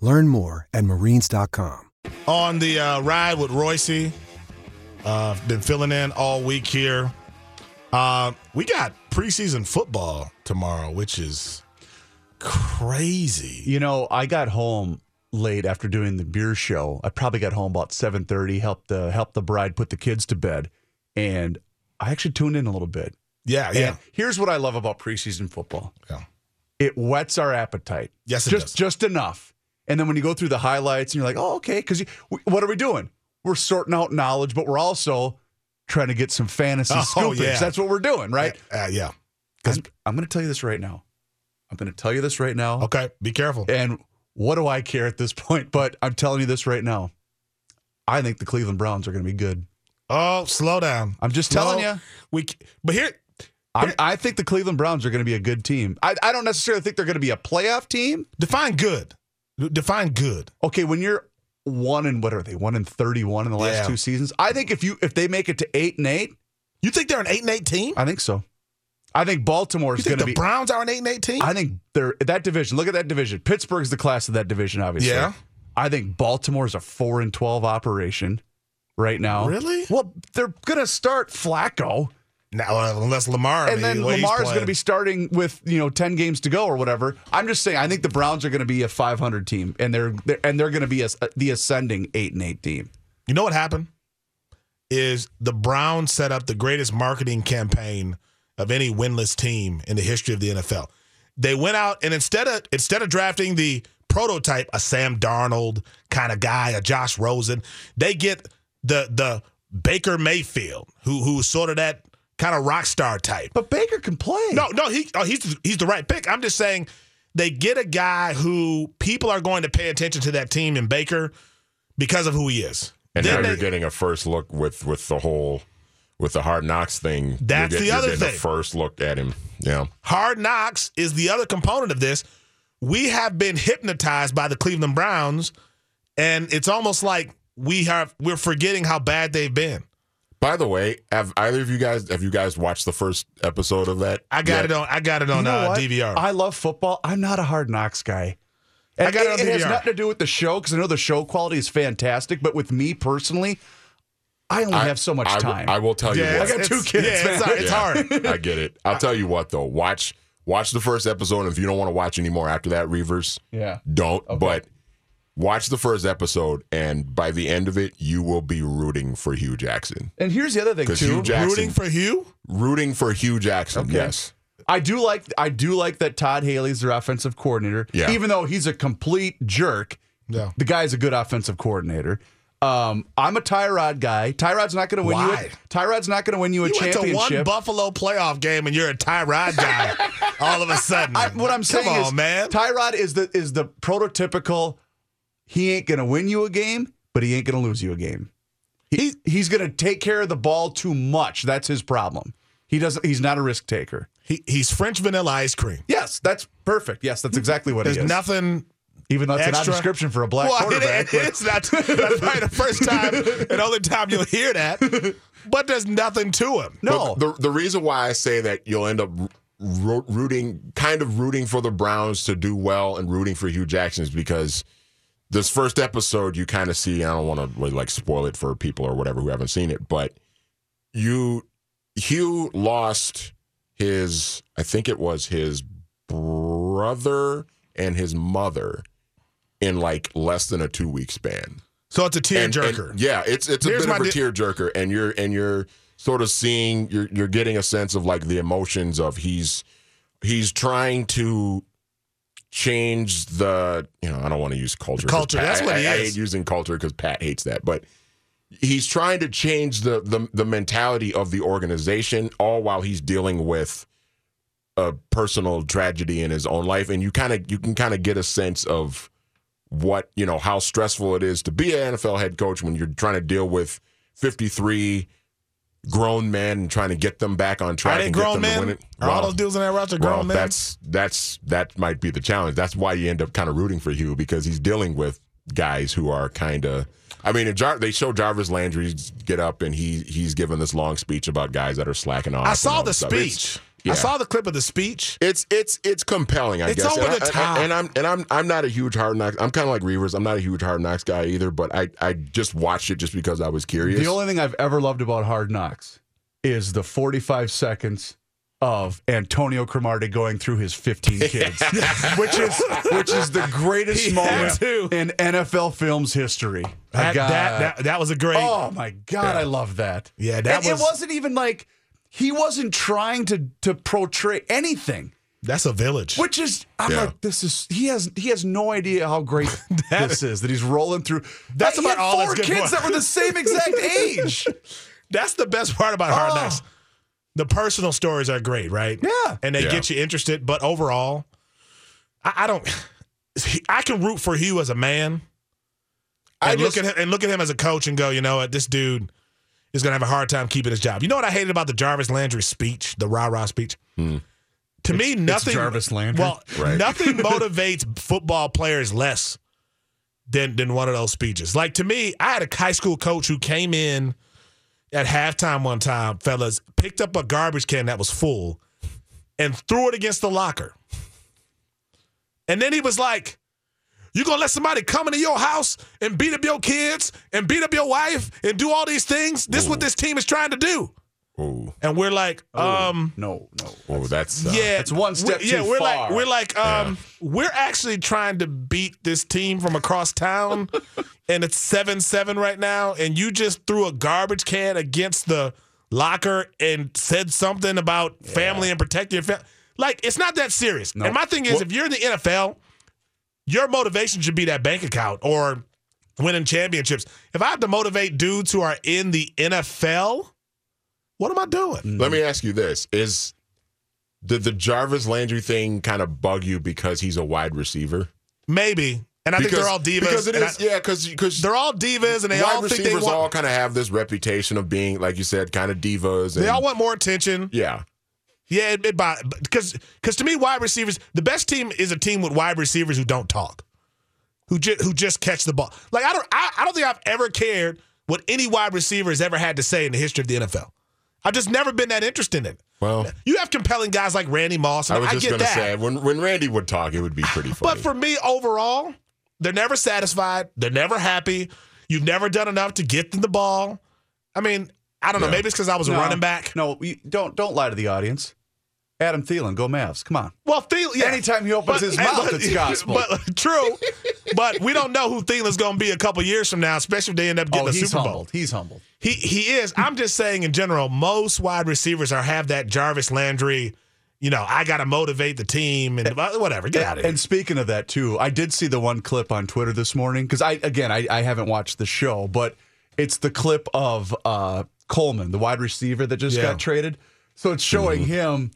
Learn more at marines.com. On the uh, ride with Royce, uh, been filling in all week here. Uh, we got preseason football tomorrow, which is crazy. You know, I got home late after doing the beer show. I probably got home about seven thirty. Helped the help the bride put the kids to bed, and I actually tuned in a little bit. Yeah, yeah. And here's what I love about preseason football. Yeah. It whets our appetite. Yes, it just does. just enough. And then when you go through the highlights, and you're like, oh, okay, because what are we doing? We're sorting out knowledge, but we're also trying to get some fantasy Oh, yeah. That's what we're doing, right? Uh, yeah. I'm, I'm going to tell you this right now. I'm going to tell you this right now. Okay, be careful. And what do I care at this point? But I'm telling you this right now. I think the Cleveland Browns are going to be good. Oh, slow down. I'm just Slow- telling you. We, but here, I, I think the Cleveland Browns are going to be a good team. I, I don't necessarily think they're going to be a playoff team. define good. Define good. Okay, when you're one and what are they? One and thirty-one in the last Yeah. two seasons. I think if you if they make it to eight and eight, You think they're an eight and eight team? I think so. I think Baltimore is going the to be. Browns are an eight and eight team? I think they're that division. Look at that division. Pittsburgh's the class of that division, obviously. Yeah. I think Baltimore is a four and twelve operation right now. Really? Well, they're going to start Flacco. Now, unless Lamar and then he's Lamar's going to be starting with you know ten games to go or whatever. I'm just saying. I think the Browns are going to be a 500 team, and they're, they're and they're going to be a, the ascending eight and eight team. You know what happened? Is the Browns set up the greatest marketing campaign of any winless team in the history of the NFL. They went out and instead of instead of drafting the prototype, a Sam Darnold kind of guy, a Josh Rosen, they get the the Baker Mayfield, who who's sort of that kind of rock star type. But Baker can play. No, no, he oh, he's he's the right pick. I'm just saying they get a guy who people are going to pay attention to that team in Baker because of who he is. And Then now they- you're getting a first look with with the whole with the hard knocks thing. That's you're the you're other getting thing. A first look at him. Yeah. Hard Knocks is the other component of this. We have been hypnotized by the Cleveland Browns, and it's almost like we have we're forgetting how bad they've been. By the way, have either of you guys have you guys watched the first episode of that? I got yet? it on. I got it You on know uh. DVR. I love football. I'm not a hard knocks guy. And I got it on it has nothing to do with the show because I know the show quality is fantastic. But with me personally, I only I- have so much I, time. I will tell you yeah, what. I got two kids, Yeah, it's, man. it's Yeah, hard. I get it. I'll tell you what though. Watch watch the first episode. And if you don't want to watch anymore after that, Reavers, Yeah. don't. But watch the first episode, and by the end of it, you will be rooting for Hue Jackson. and here's the other thing too. Hue Jackson, Rooting for Hue. rooting for Hue Jackson. Okay. Yes. I do like I do like that Todd Haley's their offensive coordinator. Yeah. Even though he's a complete jerk, Yeah. the guy's a good offensive coordinator. Um, I'm a Tyrod guy. Tyrod's not going to win you. Why? A, Tyrod's not going to win you a You went to one championship. Buffalo playoff game and you're a Tyrod guy. all of a sudden, I, what I'm saying Come on, is, man. Tyrod is the is the prototypical. He ain't going to win you a game, but he ain't going to lose you a game. He, he's going to take care of the ball too much. That's his problem. He doesn't. He's not a risk taker. he, he's French vanilla ice cream. Yes, that's perfect. Yes, that's exactly what it is. There's he is. nothing Even though it's an odd description for a black well, quarterback. It is. That's, that's probably the first time and only time you'll hear that. But there's nothing to him. no, But the the reason why I say that you'll end up rooting, kind of rooting for the Browns to do well and rooting for Hue Jackson is because this first episode you kind of see. I don't want to really like spoil it for people or whatever who haven't seen it, but you Hue lost his. I think it was his brother and his mother in like less than a two week span. So it's a tear And- and- jerker. yeah, it's it's a Here's bit of a di- tear jerker, and you're and you're sort of seeing you're you're getting a sense of like the emotions of he's he's trying to change the you know I don't want to use culture culture, Pat- that's what I, he I is. hate using culture because Pat hates that, but he's trying to change the the the mentality of the organization all while he's dealing with a personal tragedy in his own life and you kind of you can kind of get a sense of what you know how stressful it is to be an NFL head coach when you're trying to deal with 53 grown men and trying to get them back on track Are they grown them men? Are all those dudes in that roster well, grown men? that's that's that might be the challenge. That's why you end up kind of rooting for Hue because he's dealing with guys who are kind of. I mean, if Jar- they show Jarvis Landry get up and he he's giving this long speech about guys that are slacking off. I saw the this stuff. It's- speech. Yeah. I saw the clip of the speech. It's it's it's compelling, I It's guess. over and the I- top. And, I'm and I'm I'm not a huge hard knocks. I'm kind of like Reavers. I'm not a huge hard knocks guy either. But I I just watched it just because I was curious. The only thing I've ever loved about Hard Knocks is the 45 seconds of Antonio Cromartie going through his 15 kids, which is which is the greatest He had moment in NFL films history. I That, got- that, that, that was a great. oh my god, I love that. Yeah, that And it wasn't even like he wasn't trying to to portray anything. That's a village. Which is, I'm Yeah. like, this is he has he has no idea how great this is that he's rolling through. That's he about had all four that's kids that were the same exact age. That's the best part about Hard Oh. Knocks. The personal stories are great, right? Yeah. and they Yeah. get you interested. But overall, I, I don't. I can root for Hue as a man. I and just- look at him and look at him as a coach and go, you know what, this dude is gonna have a hard time keeping his job. You know what I hated about the Jarvis Landry speech, the rah rah speech. Hmm. To me, nothing. Jarvis Landry. Well, Right. nothing motivates football players less than than one of those speeches. Like to me, I had a high school coach who came in at halftime one time, fellas, picked up a garbage can that was full and threw it against the locker. And then he was like, You gonna let somebody come into your house and beat up your kids and beat up your wife and do all these things? This is what this team is trying to do. Ooh, And we're like, um, no, no. oh, that's uh, yeah, that's one step we're- Yeah, too we're far. like, we're like, um, we're actually trying to beat this team from across town, and it's seven seven right now. And you just threw a garbage can against the locker and said something about family and protecting your family. Like, it's not that serious. And my thing is, if you're in the NFL, your motivation should be that bank account or winning championships. If I have to motivate dudes who are in the NFL, what am I doing? Let me ask you this: Is did the Jarvis Landry thing kind of bug you because he's a wide receiver? Maybe. And I think they're all divas. Because it is, I- yeah, because because They're all divas, and they all think they receivers want. all kind of have this reputation of being, like you said, kind of divas. And, they all want more attention. yeah. Yeah, it, it because because to me, wide receivers, the best team is a team with wide receivers who don't talk, who just who just catch the ball. Like I don't I, I don't think I've ever cared what any wide receiver has ever had to say in the history of the NFL. I've just never been that interested in it. Well, You have compelling guys like Randy Moss. And I I, was just get gonna that. say when when Randy would talk, it would be pretty funny. But for me, overall, they're never satisfied. They're never happy. You've never done enough to get them the ball. I mean, I don't know. Yeah. Maybe it's because I was a running back. No, you, don't don't lie to the audience. Adam Thielen, go Mavs. Come on. Well, Thielen, yeah. Anytime he opens his mouth, it's gospel. But true, but we don't know who Thielen's going to be a couple years from now, especially if they end up getting oh, a Super Bowl. humbled. He's humbled. He he is. I'm just saying in general, most wide receivers are have that Jarvis Landry. You know, I got to motivate the team and whatever. Get out of here. And speaking of that too, I did see the one clip on Twitter this morning because I again I, I haven't watched the show, but it's the clip of uh, Coleman, the wide receiver that just Yeah. got traded. So it's showing him,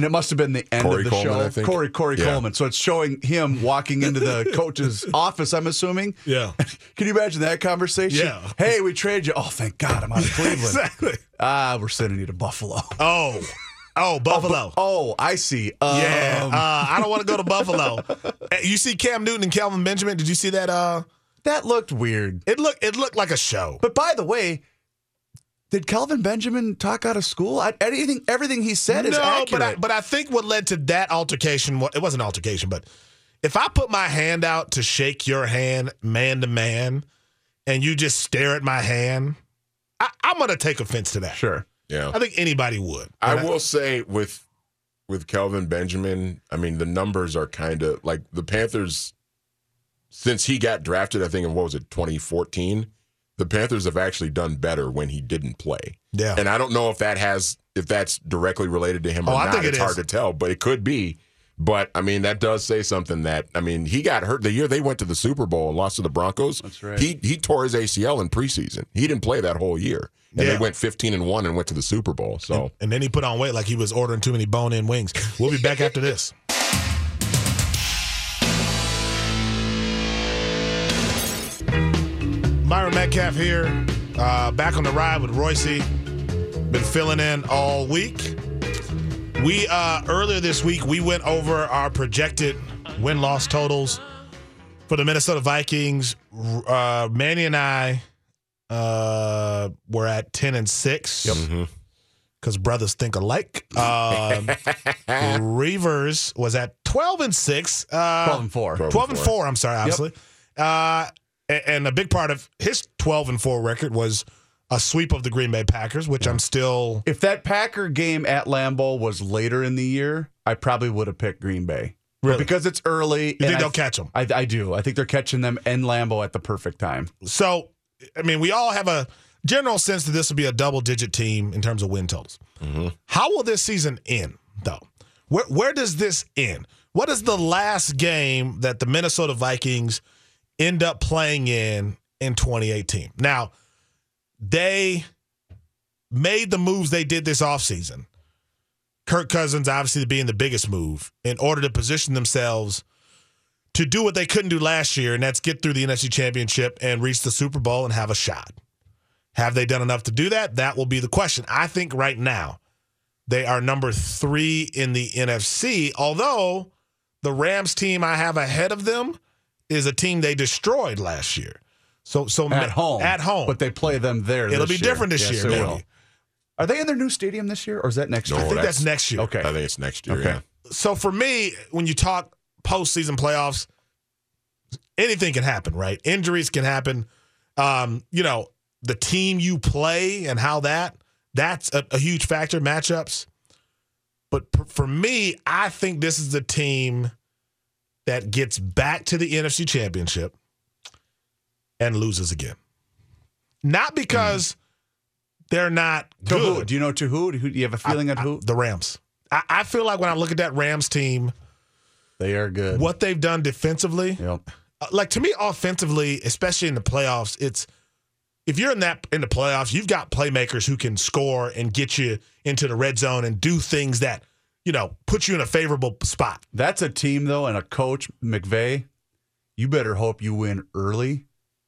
and it must have been the end Corey of the Coleman, show. I think. Corey Corey Yeah. Coleman. So it's showing him walking into the coach's office. I'm assuming. Yeah. Can you imagine that conversation? Yeah. Hey, we trade you. Oh, thank God, I'm out of Cleveland. exactly. Ah, we're sending you to Buffalo. Oh, oh, Buffalo. Oh, I see. Um, yeah, uh, I don't want to go to Buffalo. Uh, You see Cam Newton and Kelvin Benjamin? Did you see that? Uh, that looked weird. it looked it looked like a show. But by the way, did Kelvin Benjamin talk out of school? I, anything, everything he said is no, accurate. but I, but I think what led to that altercation, wa- it wasn't an altercation, but if I put my hand out to shake your hand man to man, and you just stare at my hand, I, I'm gonna take offense to that. sure. yeah, I think anybody would. I And will say with with Kelvin Benjamin, I mean the numbers are kind of like the Panthers since he got drafted, I think in what was it, 2014, the Panthers have actually done better when he didn't play. Yeah. And I don't know if that has if that's directly related to him or Oh, I not. think it it's is. hard to tell, but it could be. But I mean, that does say something. That I mean, he got hurt the year they went to the Super Bowl and lost to the Broncos. That's right. He he tore his ACL in preseason. He didn't play that whole year, and Yeah. they went 15 and one and went to the Super Bowl. So And then he put on weight like he was ordering too many bone in wings. We'll be back after this. Myron Medcalf here, uh, back on the ride with Royce. Been filling in all week. We uh, earlier this week we went over our projected win loss totals for the Minnesota Vikings. Uh, Manny and I uh, were at ten and six because brothers think alike. Um, Reavers was at twelve and six. Uh, 12 and 4. 12 and 4 i'm sorry obviously uh, a- and a big part of his 12 and 4 record was a sweep of the green bay packers which i'm still If that Packer game at Lambeau was later in the year, I probably would have picked Green Bay. But Because it's early. you think and they'll I, catch them I, I do. I think they're catching them in Lambeau at the perfect time. so i mean we all have a general sense that this will be a double digit team in terms of win totals mm-hmm. how will this season end though where, where does this end what is the last game that the minnesota vikings end up playing in in 2018 now they made the moves they did this offseason kirk cousins obviously being the biggest move in order to position themselves to do what they couldn't do last year, and that's get through the NFC Championship and reach the Super Bowl and have a shot. Have they done enough to do that? That will be the question. I think right now they are number three in the NFC, although the Rams team I have ahead of them is a team they destroyed last year. So, so At ma- home. at home, But they play them there. it'll be year. different this Yes, year. maybe. will. Are they in their new stadium this year, or is that next No, I think that's- that's next year. Okay. I think it's next year. Okay. Yeah. so for me, when you talk postseason playoffs, anything can happen, right? Injuries can happen. Um, you know, the team you play and how that that's a, a huge factor. Matchups, but for me, I think this is the team that gets back to the NFC Championship and loses again. Not because they're not To who? good. Do you know to who? Who- Do you have a feeling I- who? the Rams. I, I feel like when I look at that Rams team, They are good. what they've done defensively, Yep. uh, like to me, offensively, especially in the playoffs, it's if you're in that in the playoffs, you've got playmakers who can score and get you into the red zone and do things that you know put you in a favorable spot. That's a team though, and a coach McVay. You better hope you win early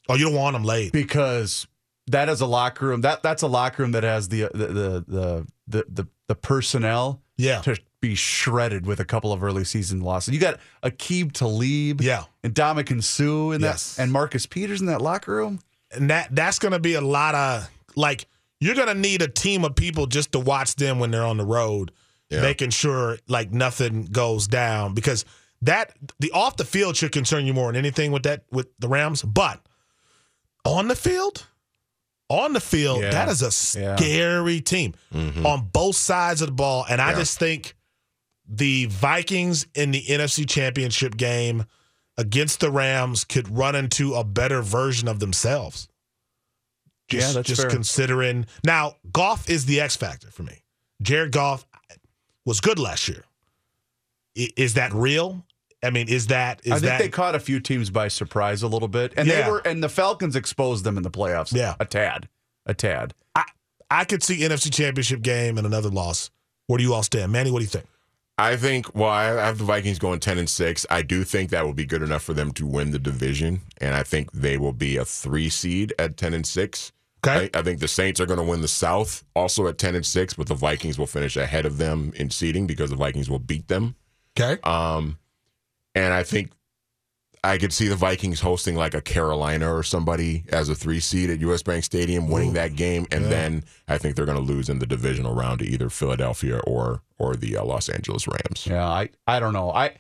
Oh, you don't want them late. because that is a locker room. That that's a locker room that has the uh, the the the the, the, the personnel Yeah, to be shredded with a couple of early season losses. You got Aqib Talib, yeah, and Ndamukong Suh in that, Yes. and Marcus Peters in that locker room. and that that's going to be a lot of like you're going to need a team of people just to watch them when they're on the road, Yeah. making sure like nothing goes down because that the off the field should concern you more than anything with that with the Rams, but on the field, on the field, Yeah. that is a Yeah. scary team mm-hmm. on both sides of the ball, and I just think the Vikings in the NFC Championship game against the Rams could run into a better version of themselves. Just, Yeah, that's just fair. considering now, Goff is the X factor for me. Jared Goff was good last year. I- Is that real? I mean, is that is I think that they caught a few teams by surprise a little bit, and Yeah. they were and the Falcons exposed them in the playoffs. Yeah. a tad, a tad. I, I could see NFC Championship game and another loss. Where do you all stand, Manny? What do you think? I think. Well, I have the Vikings going ten and six. I do think that will be good enough for them to win the division, and I think they will be a three seed at ten and six. Okay, I, I think the Saints are going to win the South, also at ten and six, but the Vikings will finish ahead of them in seeding because the Vikings will beat them. okay, Um, and I think I could see the Vikings hosting like a Carolina or somebody as a three seed at US Bank Stadium, winning Ooh, that game, and yeah. then I think they're going to lose in the divisional round to either Philadelphia or or the uh, Los Angeles Rams. Yeah, I I don't know. I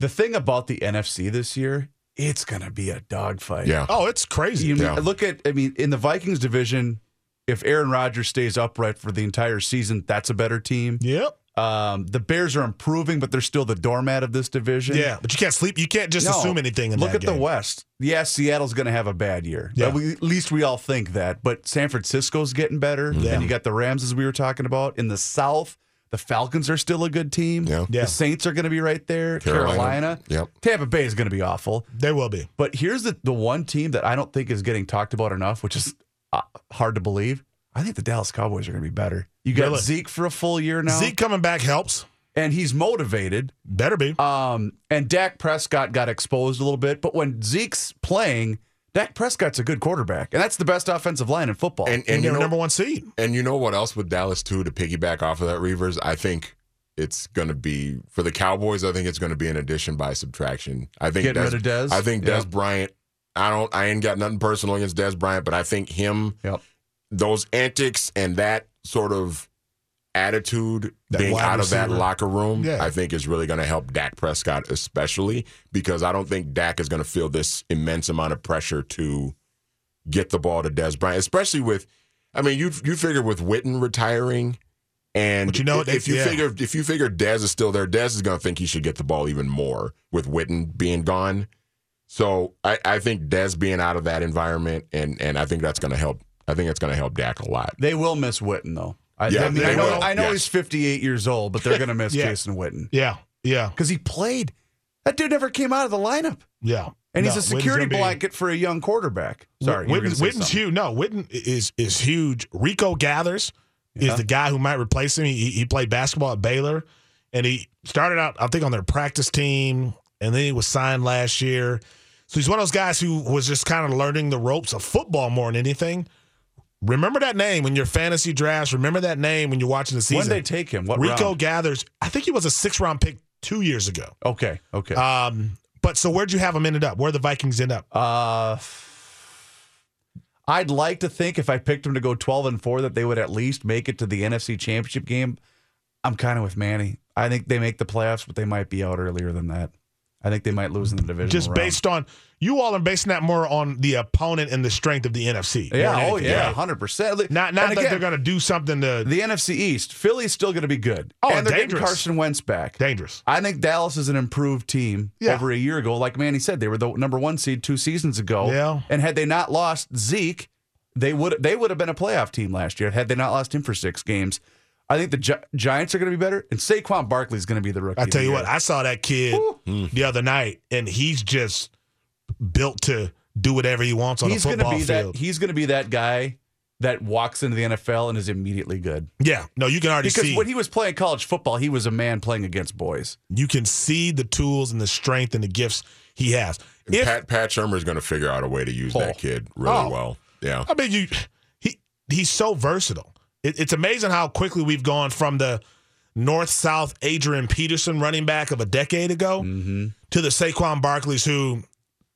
the thing about the NFC this year, it's gonna be a dogfight. Yeah, oh, it's crazy. You Yeah. look at I mean in the Vikings division, if Aaron Rodgers stays upright for the entire season, that's a better team. Yep. Um, the Bears are improving, but they're still the doormat of this division. Yeah, but you can't sleep. You can't just No. assume anything in Look that at game. the West. Yeah, Seattle's going to have a bad year. Yeah. At we- at least we all think that. But San Francisco's getting better. Yeah. And you got the Rams, as we were talking about. In the South, the Falcons are still a good team. Yeah. Yeah. The Saints are going to be right there. Carolina. Carolina. Yep. Tampa Bay is going to be awful. They will be. But here's the, the one team that I don't think is getting talked about enough, which is uh, hard to believe. I think the Dallas Cowboys are going to be better. You got Really? Zeke for a full year now, Zeke coming back helps. and he's motivated. Better be. Um, and Dak Prescott got exposed a little bit, but when Zeke's playing, Dak Prescott's a good quarterback, and that's the best offensive line in football. And and and you know number one seed. and you know what else with Dallas too to piggyback off of that Reavers, I think it's going to be for the Cowboys. I think it's going to be an addition by subtraction. I think Getting rid of Dez? I think. Dez Bryant. I don't. I ain't got nothing personal against Dez Bryant, but I think him yep. those antics and that sort of attitude That being out of that locker room, Yeah. I think is really going to help Dak Prescott, especially because I don't think Dak is going to feel this immense amount of pressure to get the ball to Dez Bryant, especially with. I mean, you you figure with Witten retiring, and But you know, if you yeah. figure if you figure Dez is still there, Dez is going to think he should get the ball even more with Witten being gone. So I, I think Dez being out of that environment, and and I think that's going to help. I think it's going to help Dak a lot. They will miss Witten though. I, Yeah, I mean, I know. I know Yes. he's 58 years old, but they're going to miss Yeah. Jason Witten Yeah, yeah, because he played. That dude never came out of the lineup, yeah. and No, he's a security gonna be- blanket for a young quarterback. Sorry, Witten, Witten's huge. No, Witten is is huge. Rico Gathers is the guy who might replace him. He, he played basketball at Baylor, and he started out, I think, on their practice team, and then he was signed last year. So he's one of those guys who was just kind of learning the ropes of football more than anything. Remember that name when your fantasy drafts. Remember that name when you're watching the season. When they take him? What Rico round? Gathers. I think he was a six round pick two years ago. Okay, okay. Um, but so where'd you have him ended up? Where the Vikings end up? Uh, I'd like to think if I picked them to go 12 and 4 that they would at least make it to the NFC Championship game. I'm kind of with Manny. I think they make the playoffs, but they might be out earlier than that. I think they might lose in the division. just based on you all are basing that more on the opponent and the strength of the NFC. Yeah, oh anything, yeah, right? hundred percent. Not not that they're going to do something to the NFC East. Philly's still going to be good. Oh, and they're dangerous. getting Carson Wentz back. dangerous. I think Dallas is an improved team Yeah. over a year ago. Like Manny said, they were the number one seed two seasons ago. Yeah. And had they not lost Zeke, they would they would have been a playoff team last year. Had they not lost him for six games, I think the Gi- Giants are going to be better, and Saquon Barkley is going to be the rookie. I tell you year. what, I saw that kid the other night, and he's just built to do whatever he wants on he's a going to football be field. that. He's going to be that guy that walks into the NFL and is immediately good. yeah, no, you can already Because see because when he was playing college football, he was a man playing against boys. you can see the tools and the strength and the gifts he has. If Pat Pat Shurmur is going to figure out a way to use Oh. that kid really Oh. well. Yeah. I mean, you he he's so versatile. It, it's amazing how quickly we've gone from the north south Adrian Peterson running back of a decade ago to the Saquon Barkleys, who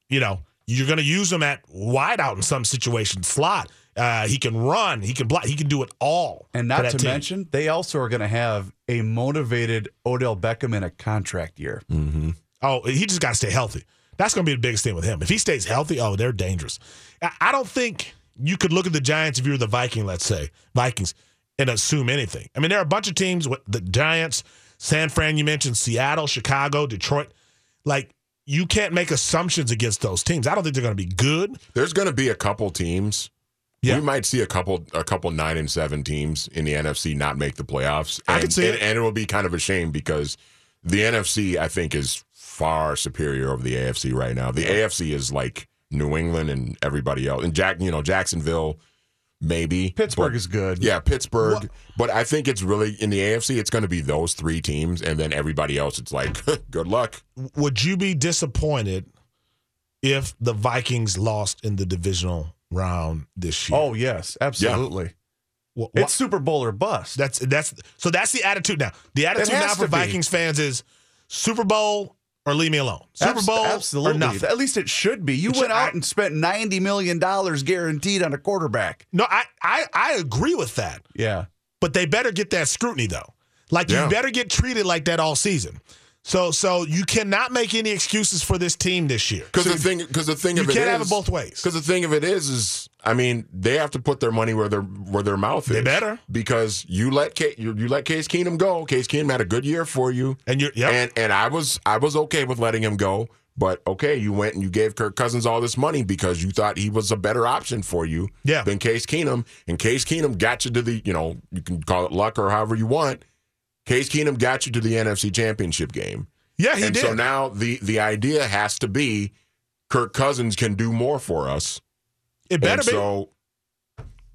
you know you're going to use him at wideout in some situations, slot. Uh, he can run, he can block, he can do it all. And for not to team. mention, they also are going to have a motivated Odell Beckham in a contract year. Oh, he just got to stay healthy. That's going to be the biggest thing with him. If he stays healthy, oh, they're dangerous. I- I don't think you could look at the Giants if you were the Viking, let's say Vikings, and assume anything. I mean, there are a bunch of teams with the Giants, San Fran. You mentioned Seattle, Chicago, Detroit. Like you can't make assumptions against those teams. I don't think they're going to be good. There's going to be a couple teams. Yeah. We might see a couple a couple nine and seven teams in the NFC not make the playoffs. I And, could see and, it. and it will be kind of a shame because the NFC I think is far superior over the AFC right now. The AFC is like New England and everybody else. And Jack, you know, Jacksonville maybe. Pittsburgh but- is good. Yeah, Pittsburgh. But I think it's really in the AFC it's going to be those three teams and then everybody else it's like good luck. Would you be disappointed if the Vikings lost in the divisional round this year? Oh yes, absolutely. Wh- wh- It's Super Bowl or bust. That's that's so that's the attitude now. The attitude now for to be. Vikings fans is Super Bowl or leave me alone. Super Bowl absolutely. or nothing. At least it should be. You It went should- out I- and spent ninety million dollars guaranteed on a quarterback. No, I, I I agree with that. Yeah. But they better get that scrutiny though. Like Yeah. you better get treated like that all season. So so you cannot make any excuses for this team this year. Because So the thing, because the thing you of it can't have it both ways. Because the thing of it is, is I mean, they have to put their money where their where their mouth is. They better. because you let Case, you, you let Case Keenum go. Case Keenum had a good year for you, And you're yep. and and I was I was okay with letting him go. But okay, you went and you gave Kirk Cousins all this money because you thought he was a better option for you Yeah. than Case Keenum. And Case Keenum got you to the, you know, you can call it luck or however you want. Case Keenum got you to the NFC Championship game. yeah, he and did. so now the the idea has to be Kirk Cousins can do more for us. It better and be so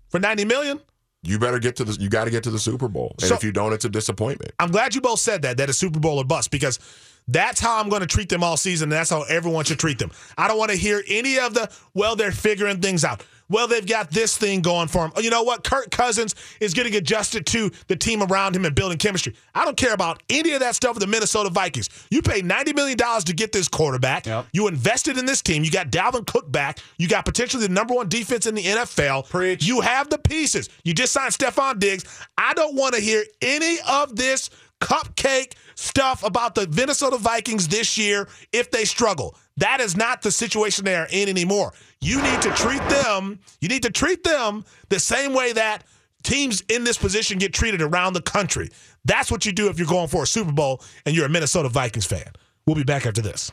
for 90 million. you better get to the you got to get to the Super Bowl. And So- if you don't, it's a disappointment. I'm glad you both said that, that is Super Bowl or bust, because that's how I'm going to treat them all season. And that's how everyone should treat them. I don't want to hear any of the, well, they're figuring things out. Well, they've got this thing going for them. Oh, you know what? Kirk Cousins is getting adjusted to the team around him and building chemistry. I don't care about any of that stuff with the Minnesota Vikings. You paid $90 million to get this quarterback. Yep. You invested in this team. You got Dalvin Cook back. You got potentially the number one defense in the NFL. Preach. You have the pieces. You just signed Stefon Diggs. I don't want to hear any of this cupcake stuff about the Minnesota Vikings this year if they struggle. That is not the situation they are in anymore. You need to treat them, you need to treat them the same way that teams in this position get treated around the country. That's what you do if you're going for a Super Bowl and you're a Minnesota Vikings fan. We'll be back after this.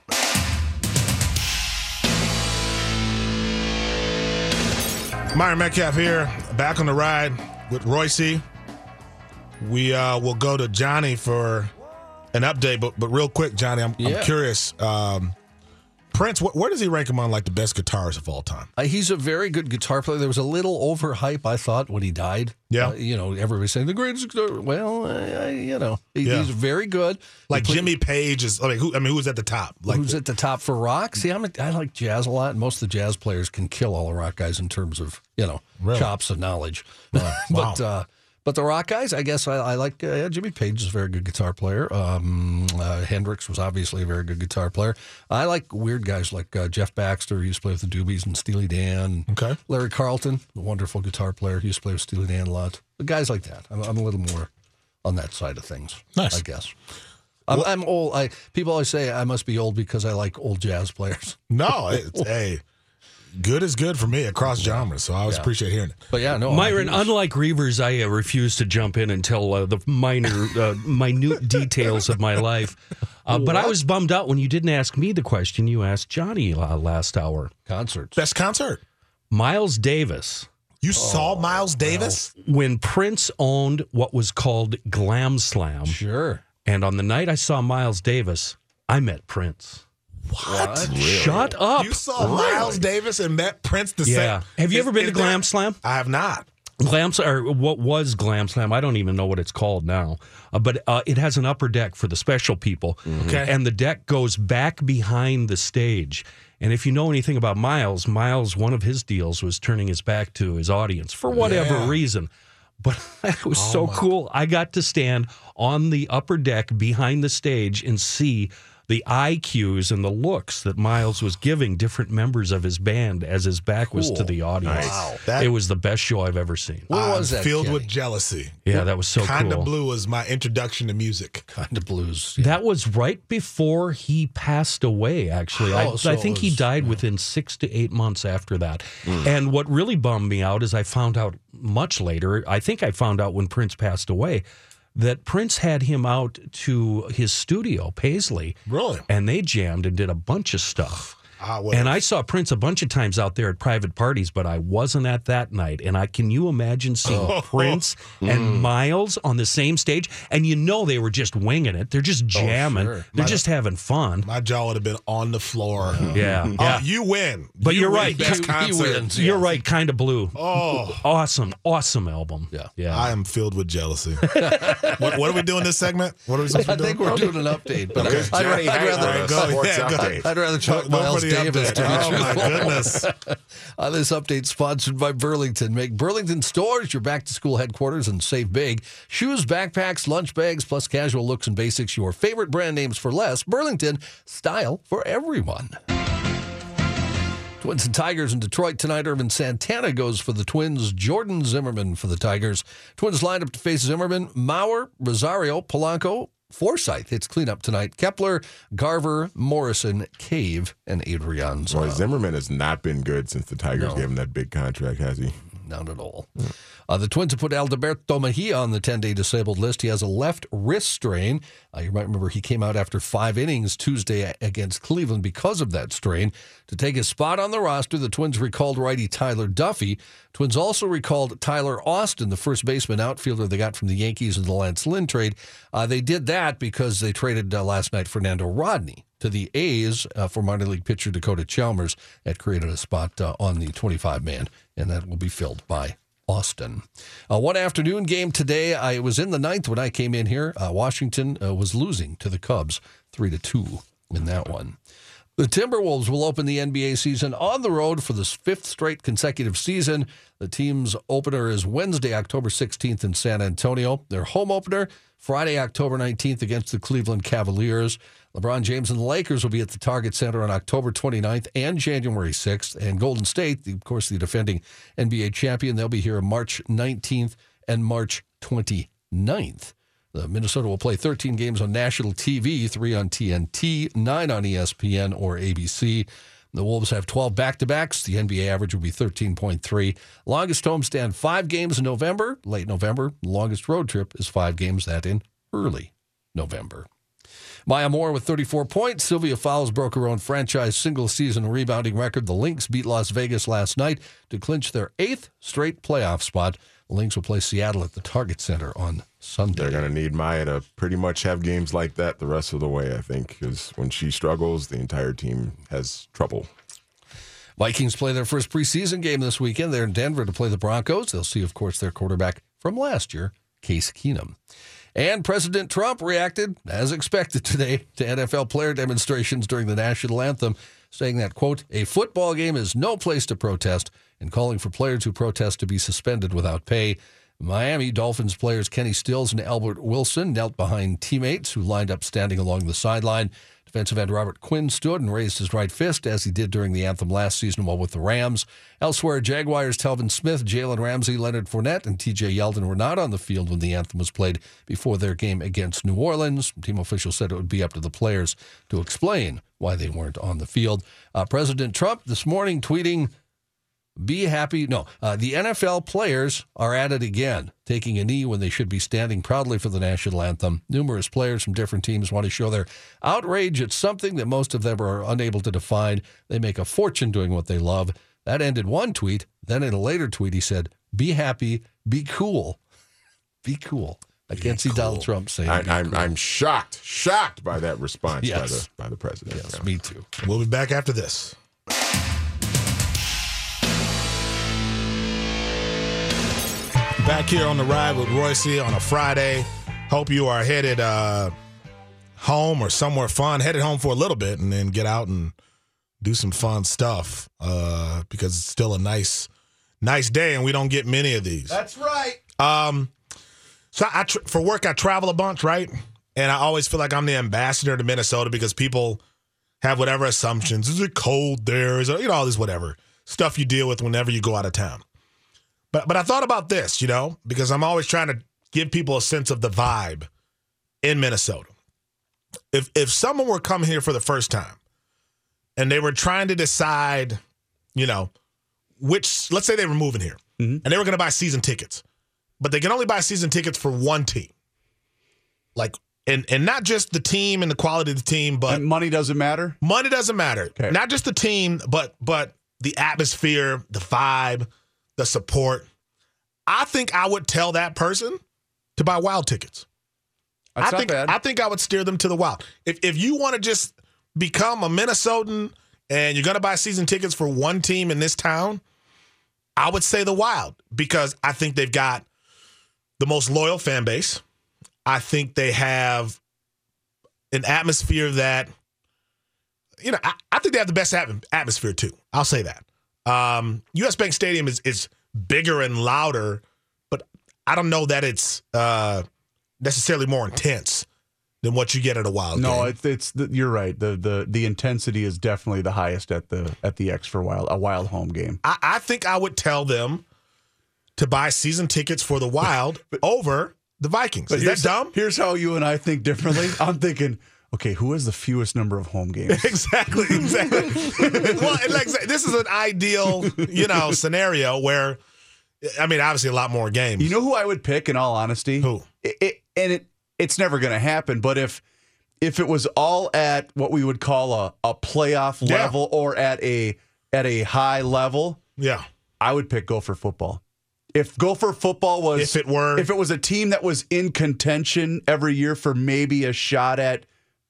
Myron Medcalf here, back on the ride with Royce. We uh, will go to Johnny for an update, but but real quick, Johnny, I'm, Yeah. I'm curious. Um, Prince, wh- where does he rank among like the best guitarists of all time? Uh, he's a very good guitar player. There was a little overhype, I thought, when he died. Yeah. Uh, you know, everybody saying the greatest guitar. Well, I, I, you know, he- Yeah. he's very good. Like He play- Jimmy Page is. I mean, who? I mean, who's at the top? Like, who's at the top for rock? See, I'm a, I like jazz a lot. and Most of the jazz players can kill all the rock guys in terms of you know chops and knowledge. wow. but uh, but the rock guys, I guess I, I like. Uh, yeah, Jimmy Page is a very good guitar player. Um, uh, Hendrix was obviously a very good guitar player. I like weird guys like uh, Jeff Baxter. He used to play with the Doobies and Steely Dan. Okay. Larry Carlton, a wonderful guitar player. He used to play with Steely Dan a lot. But guys like that. I'm, I'm a little more on that side of things. Nice. I guess. I'm, I'm old. I people always say I must be old because I like old jazz players. no, it's, hey, good is good for me across genres. So I always appreciate hearing it. But yeah, no. Myron, I'm- unlike Reavers, I uh, refuse to jump in and tell uh, the minor, uh, minute details of my life. Uh, but I was bummed out when you didn't ask me the question you asked Johnny uh, last hour. concerts. Best concert. Miles Davis, You saw Miles Davis? when Prince owned what was called Glam Slam, Sure. and on the night I saw Miles Davis, I met Prince. What? Shut up. You saw Miles Davis and met Prince the yeah. same. Have you Is- ever been to Glam there- Slam? I have not. Glam Slam, or what was Glam Slam? I don't even know what it's called now. Uh, but uh, it has an upper deck for the special people. Okay. And the deck goes back behind the stage. And if you know anything about Miles, Miles, one of his deals was turning his back to his audience for whatever Yeah. reason. But it was so cool. I got to stand on the upper deck behind the stage and see the eye cues and the looks that Miles was giving different members of his band as his back was to the audience. Wow. That- it was the best show I've ever seen. What I'm was that? Filled Kenny? with jealousy. Yeah, that was so Kinda cool. Blue was my introduction to music. kind of blues. That was right before he passed away, actually. I, Oh, so I it think he was- died within six to eight months after that. Hmm. And what really bummed me out is I found out much later, I think I found out when Prince passed away, that Prince had him out to his studio, Paisley. Really? And they jammed and did a bunch of stuff. Ah, what And I saw Prince a bunch of times out there at private parties, but I wasn't at that night. And I can you imagine seeing Oh. Prince and Miles on the same stage? And you know they were just winging it. They're just jamming. sure. They're just having fun. my jaw would have been on the floor. Yeah. Oh, Yeah. you win. But You you're win right. Best He- he concert. wins. You're right, kind of blue. Oh, Awesome, awesome album. Yeah. Yeah. I am filled with jealousy. what, what are we doing this segment? What are we supposed I to be think doing? we're doing an update, but There's I'd, Johnny I'd Hayes rather on a go. Yeah, go. update. I'd rather talk Miles the Davis. update. Oh my goodness. On this update sponsored by Burlington. Make Burlington stores your back to school headquarters and save big. Shoes, backpacks, lunch bags, plus casual looks and basics. Your favorite brand names for less. Burlington, style for everyone. Twins and Tigers in Detroit tonight. Ervin Santana goes for the Twins. Jordan Zimmermann for the Tigers. Twins lined up to face Zimmermann, Mauer, Rosario, Polanco, Forsythe hits cleanup tonight. Kepler, Garver, Morrison, Cave, and Adrianza. Boy, Zimmermann has not been good since the Tigers No. gave him that big contract, has he? Not at all. Uh, the Twins have put Alberto Mejia on the 10 day disabled list. He has a left wrist strain. Uh, you might remember he came out after five innings Tuesday against Cleveland because of that strain. To take his spot on the roster, the Twins recalled righty Tyler Duffey. Twins also recalled Tyler Austin, the first baseman outfielder they got from the Yankees in the Lance Lynn trade. Uh, they did that because they traded uh, last night Fernando Rodney to the A's uh, for minor league pitcher Dakota Chalmers. That created a spot uh, on the 25 man, and that will be filled by Austin. Uh, one afternoon game today. I was in the ninth when I came in here. Uh, Washington uh, was losing to the Cubs three to two in that one. The Timberwolves will open the NBA season on the road for the fifth straight consecutive season. The team's opener is Wednesday, October 16th in San Antonio. Their home opener, Friday, October 19th against the Cleveland Cavaliers. LeBron James and the Lakers will be at the Target Center on October 29th and January 6th. And Golden State, of course, the defending NBA champion, they'll be here March 19th and March 29th. The Minnesota will play 13 games on national TV, three on TNT, nine on ESPN or ABC. The Wolves have 12 back to backs. The NBA average will be 13.3. Longest homestand, five games in November, late November. Longest road trip is five games, that in early November. Maya Moore with 34 points. Sylvia Fowles broke her own franchise single season rebounding record. The Lynx beat Las Vegas last night to clinch their eighth straight playoff spot. The Lynx will play Seattle at the Target Center on Sunday. They're going to need Maya to pretty much have games like that the rest of the way, I think, because when she struggles, the entire team has trouble. Vikings play their first preseason game this weekend. They're in Denver to play the Broncos. They'll see, of course, their quarterback from last year, Case Keenum. And President Trump reacted, as expected today, to NFL player demonstrations during the national anthem, saying that, quote, a football game is no place to protest and calling for players who protest to be suspended without pay. Miami Dolphins players Kenny Stills and Albert Wilson knelt behind teammates who lined up standing along the sideline. Defensive end Robert Quinn stood and raised his right fist as he did during the anthem last season while with the Rams. Elsewhere, Jaguars Telvin Smith, Jalen Ramsey, Leonard Fournette, and TJ Yeldon were not on the field when the anthem was played before their game against New Orleans. Team officials said it would be up to the players to explain why they weren't on the field. Uh, President Trump this morning tweeting, be happy. No, uh, the NFL players are at it again, taking a knee when they should be standing proudly for the national anthem. Numerous players from different teams want to show their outrage at something that most of them are unable to define. They make a fortune doing what they love. That ended one tweet. Then in a later tweet, he said, Be happy, be cool. Be cool. I can't see Donald Trump saying I, be I'm, cool. I'm shocked, shocked by that response Yes. by, the, by the president. Yes, Yeah. me too. We'll be back after this. Back here on the ride with Royce on a Friday. Hope you are headed uh, home or somewhere fun. Headed home for a little bit and then get out and do some fun stuff uh, because it's still a nice, nice day and we don't get many of these. That's right. Um, so I tr- for work I travel a bunch, right? And I always feel like I'm the ambassador to Minnesota because people have whatever assumptions. Is it cold there? Is it, you know all this whatever stuff you deal with whenever you go out of town. But but I thought about this, you know, because I'm always trying to give people a sense of the vibe in Minnesota. If if someone were coming here for the first time and they were trying to decide, you know, which let's say they were moving here mm-hmm. and they were going to buy season tickets but they can only buy season tickets for one team. Like, and and not just the team and the quality of the team, but And money doesn't matter. money doesn't matter. Okay. Not just the team, but but the atmosphere, the vibe, the support. I think I would tell that person to buy wild tickets. That's I think. I think I would steer them to the wild. If if you want to just become a Minnesotan and you're gonna buy season tickets for one team in this town, I would say the wild because I think they've got the most loyal fan base. I think they have an atmosphere that, you know, I, I think they have the best atm- atmosphere too. I'll say that. Um, US Bank Stadium is is bigger and louder, but I don't know that it's uh, necessarily more intense than what you get at a wild game. no, game. it's it's the, you're right. The the the intensity is definitely the highest at the at the X for wild a wild home game. I, I think I would tell them to buy season tickets for the Wild over The Vikings. But Is that dumb? Here's how you and I think differently. I'm thinking, okay, who has the fewest number of home games? Exactly, exactly. well, and like this is an ideal, you know, scenario where, I mean, obviously a lot more games. You know who I would pick in all honesty? Who? It, it, and it it's never going to happen, but if if it was all at what we would call a, a playoff Yeah. level or at a at a high level, yeah, I would pick Gopher football. If Gopher football was If it were- if it was a team that was in contention every year for maybe a shot at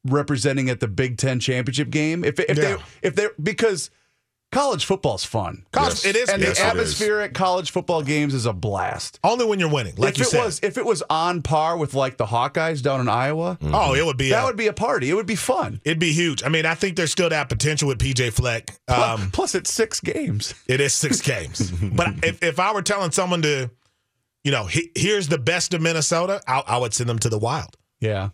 representing at the Big 10 championship game, if if Yeah. they if they because college football's fun. College- it is. and yes, the atmosphere at college football games is a blast. only when you're winning, like if you it said. was if it was on par with like the Hawkeyes down in Iowa, oh, it would be. that a- would be a party. It would be fun. It'd be huge. I mean, I think there's still that potential with PJ Fleck. Um, Plus, it's six games. it is six games. but if, if I were telling someone to, you know, he, here's the best of Minnesota, I, I would send them to the Wild. Yeah.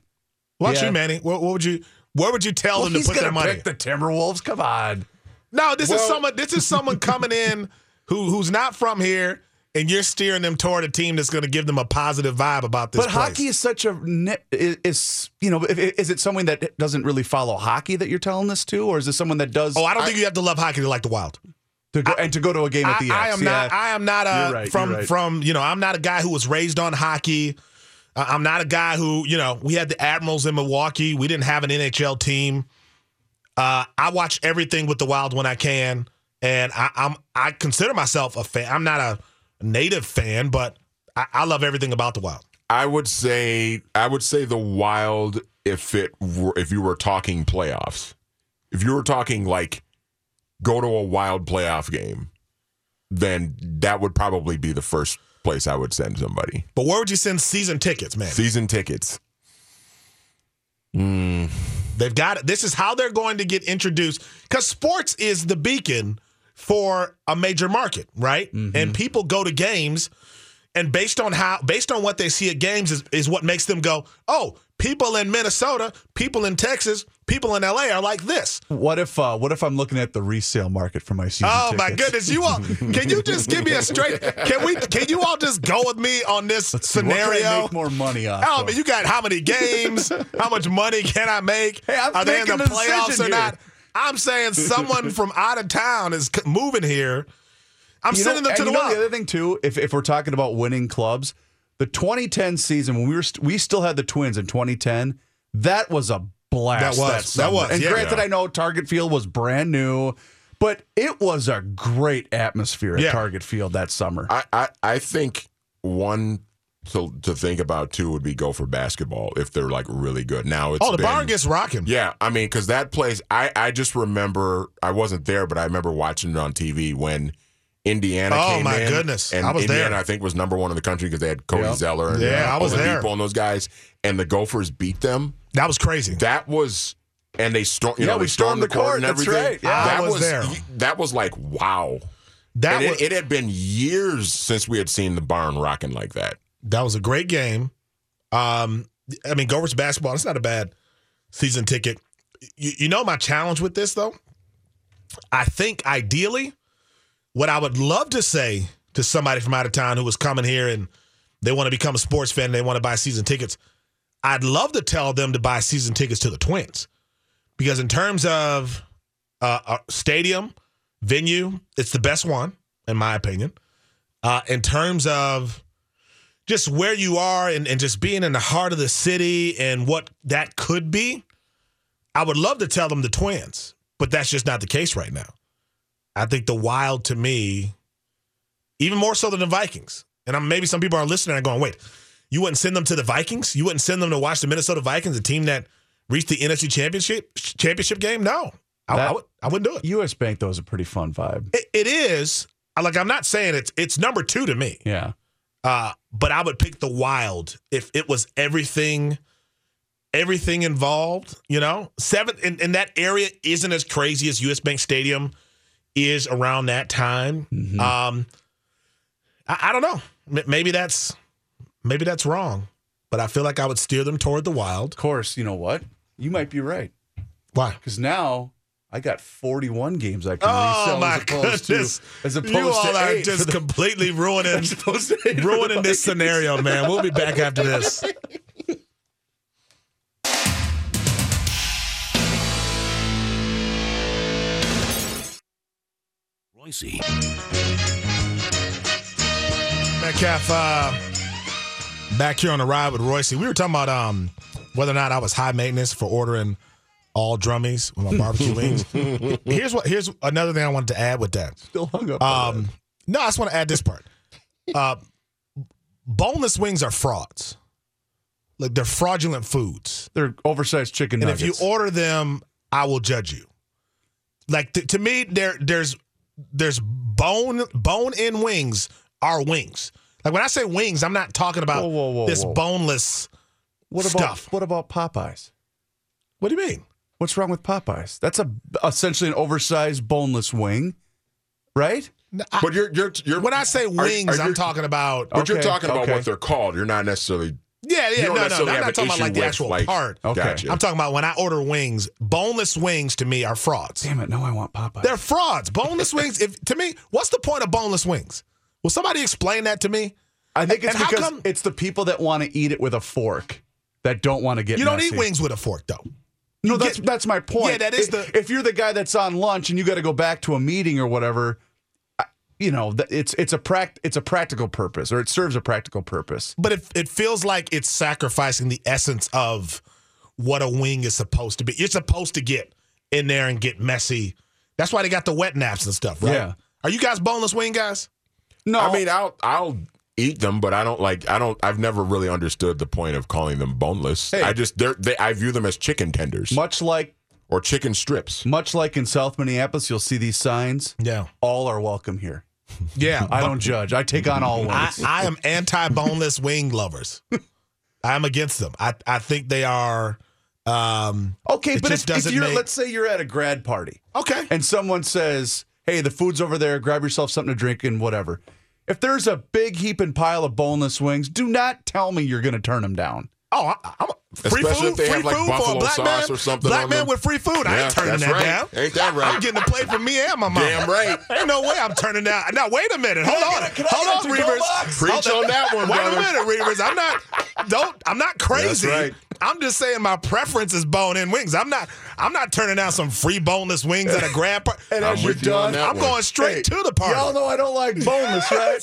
What about Yeah. you, Manny? What, what would you? Where would you tell Well, them to put their gonna money? pick the Timberwolves. Come on. no, this is someone. This is someone coming in who who's not from here, and you're steering them toward a team that's going to give them a positive vibe about this. But place. hockey is such a is, is you know is it someone that doesn't really follow hockey that you're telling this to, or is it someone that does? Oh, I don't think you have to love hockey to like the Wild. to go, and to go to a game at the I, I X. am yeah. not. I am not uh, a, right, from right. from you know. I'm not a guy who was raised on hockey. I'm not a guy who you know. We had the Admirals in Milwaukee. We didn't have an NHL team. Uh, I watch everything with the Wild when I can, and I, I'm I consider myself a fan. I'm not a native fan, but I, I love everything about the Wild. I would say I would say the Wild if it were if you were talking playoffs. If you were talking like go to a Wild playoff game, then that would probably be the first place I would send somebody. But where would you send season tickets, man? Season tickets. Mm. They've got it. This is how they're going to get introduced because sports is the beacon for a major market, right? Mm-hmm. And people go to games, and based on how, based on what they see at games, is, is what makes them go, oh, people in Minnesota, people in Texas, people in LA are like this. What if uh, what if I'm looking at the resale market for my season? Oh my goodness, you all can you just give me a straight? Can we? Can you all just go with me on this I scenario? make more money off. Oh, man, you got how many games? how much money can I make? Hey, I'm Are they in the playoffs or not? I'm saying someone from out of town is c- moving here. I'm You know- sending them to the you know. The other thing too, if if we're talking about winning clubs, the 2010 season when we were st- we still had the Twins in 2010, that was a blast. That was. That summer. was, And yeah. granted, Yeah. I know Target Field was brand new, but it was a great atmosphere at Yeah. Target Field that summer. I, I, I think one to to think about too would be go for basketball if they're like really good. Now it's oh, the been- barn gets rocking. Yeah, I mean, because that place, I, I just remember, I wasn't there, but I remember watching it on TV when Indiana Oh, came my in. goodness. And I was there. Indiana, I think, was number one in the country because they had Cody Yep. Zeller and Yeah, I was there. Oladipo and those guys. And the Gophers beat them. That was crazy. That was, and they stormed, you Yeah, know, we stormed stormed the the court court, and that's everything. right. Yeah. that I was there. That was like, wow. That was it, it had been years since we had seen the barn rocking like that. that was a great game. Um, I mean, Gophers basketball. It's not a bad season ticket. You, you know my challenge with this though. I think ideally, what I would love to say to somebody from out of town who was coming here and they want to become a sports fan, they want to buy season tickets. I'd love to tell them to buy season tickets to the Twins because in terms of uh, uh, stadium venue, it's the best one in my opinion. Uh, in terms of just where you are and, and just being in the heart of the city and what that could be, I would love to tell them the Twins, but that's just not the case right now. I think the Wild to me, even more so than the Vikings, and I'm, maybe some people are listening and going, wait, you wouldn't send them to the Vikings? You wouldn't send them to watch the Minnesota Vikings, a team that reached the NFC championship championship game? No, I, I, would, I wouldn't do it. U.S. Bank though is a pretty fun vibe. it. It is. Like, I'm not saying it's it's number two to me. Yeah. Uh, but I would pick the wild if it was everything, everything involved. You know, seven and, and that area isn't as crazy as US Bank Stadium is around that time. Um, I, I don't know. Maybe that's maybe that's wrong, but I feel like I would steer them toward the wild. Of course, you know what? You might be right Why? because now I got 41 games I can Oh resell my as opposed goodness! to as opposed you all to are just the- completely ruining as opposed to eight for the ruining this scenario, man. We'll be back after this. Royce. Medcalf, uh, back here on the ride with Royce. We were talking about um, whether or not I was high maintenance for ordering all drummies with my barbecue wings. Here's what. Here's another thing I wanted to add with that. Still hung up. Um, no, I just want to add this part. Uh, boneless wings are frauds. Like they're fraudulent foods. They're oversized chicken nuggets. And nuggets. if you order them, I will judge you. Like to, to me, there there's there's bone bone in wings are wings. Like when I say wings, I'm not talking about Whoa, whoa, whoa, this whoa. boneless what about stuff. what about Popeyes? What do you mean? What's wrong with Popeyes? That's a essentially an oversized boneless wing, right? But you're you're you're When I say wings, are I'm talking about But you're talking about okay. what they're called. You're not necessarily. Yeah, yeah, no, no, no. I'm not talking about like the actual like- part. Okay. Gotcha. I'm talking about when I order wings, boneless wings to me are frauds. Damn it! No, I want Popeyes. They're frauds. Boneless wings. If to me, what's the point of boneless wings? Will somebody explain that to me? I think it's And because come- it's the people that want to eat it with a fork that don't want to get. You don't messy. eat wings with a fork, though. No, You that's get- that's my point. Yeah, that is if, the- If you're the guy that's on lunch and you got to go back to a meeting or whatever, I- you know, it's it's a prac it's a practical purpose or it serves a practical purpose. But it, it feels like it's sacrificing the essence of what a wing is supposed to be. You're supposed to get in there and get messy. That's why they got the wet naps and stuff, right? Yeah. Are you guys boneless wing guys? No, I mean, I'll I'll eat them, but I don't like. I don't. I've never really understood the point of calling them boneless. Hey. I just they're, they I view them as chicken tenders much like or chicken strips. much like in South Minneapolis, you'll see these signs. Yeah. All are welcome here. Yeah. I don't judge. I take on all I, wings. I am anti boneless wing lovers. I'm against them. I, I think they are. Um, okay, but just if, if you're make- let's say you're at a grad party okay. and someone says, "Hey, the food's over there. Grab yourself something to drink and whatever." If there's a big heaping pile of boneless wings, do not tell me you're going to turn them down. Oh, I, I'm a, free Especially food, free like, food for a black man or something Black man them. with free food. I ain't turning that right. down. Ain't that right? I'm getting a plate for me and my mom. Damn right. Ain't no way I'm turning down. Now wait a minute. Hold on. Hold on, Reavers. Preach on that one, Wait brother. a minute, Reavers. I'm not. Don't. I'm not crazy. That's right. I'm just saying my preference is bone-in wings. I'm not. I'm not turning down some free boneless wings at a grand party. And I'm as you're with you done, I'm one. going straight Hey, to the party. Y'all know I don't like boneless, right?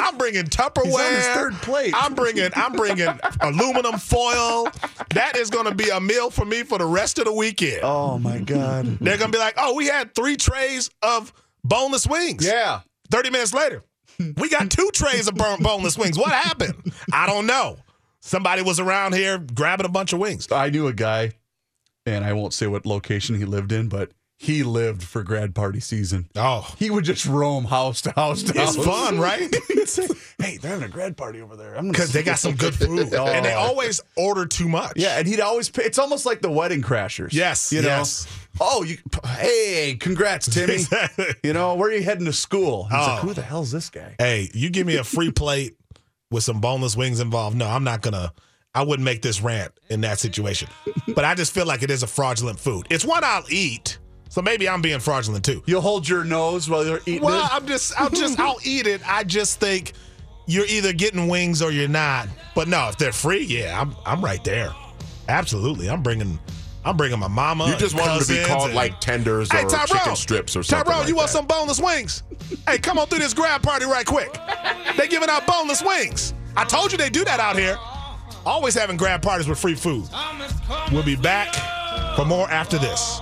I'm bringing Tupperware. He's on his third plate. I'm bringing. I'm bringing aluminum foil. That is going to be a meal for me for the rest of the weekend. oh my god. They're going to be like, "Oh, we had three trays of boneless wings." Yeah. Thirty minutes later, we got two trays of bone- boneless wings. What happened? I don't know. Somebody was around here grabbing a bunch of wings. I knew a guy, and I won't say what location he lived in, but he lived for grad party season. Oh, He would just roam house to house to it's house. fun, right? Say, hey, they're having a grad party over there. I'm Because they got some good food, Oh. and they always order too much. Yeah, and he'd always pay. It's almost like the wedding crashers. Yes, You know? yes. Oh, you. Hey, congrats, Timmy. Exactly. You know, where are you heading to school? He's like, Oh. who the hell's this guy? hey, you give me a free plate with some boneless wings involved. No, I'm not gonna. I wouldn't make this rant in that situation. But I just feel like it is a fraudulent food. It's one I'll eat, so maybe I'm being fraudulent too. You'll hold your nose while you're eating Well, it. I'm just, I'll just, I'll eat it. I just think you're either getting wings or you're not. But no, if they're free, yeah, I'm, I'm right there. Absolutely, I'm bringing, I'm bringing my mama. You just want them to be called and- like tenders Hey, or Tyrone. chicken strips or something. Tyrone, like you want that. some boneless wings? hey, come on through this grab party right quick. They giving out boneless wings. I told you they do that out here. Always having grab parties with free food. We'll be back for more after this.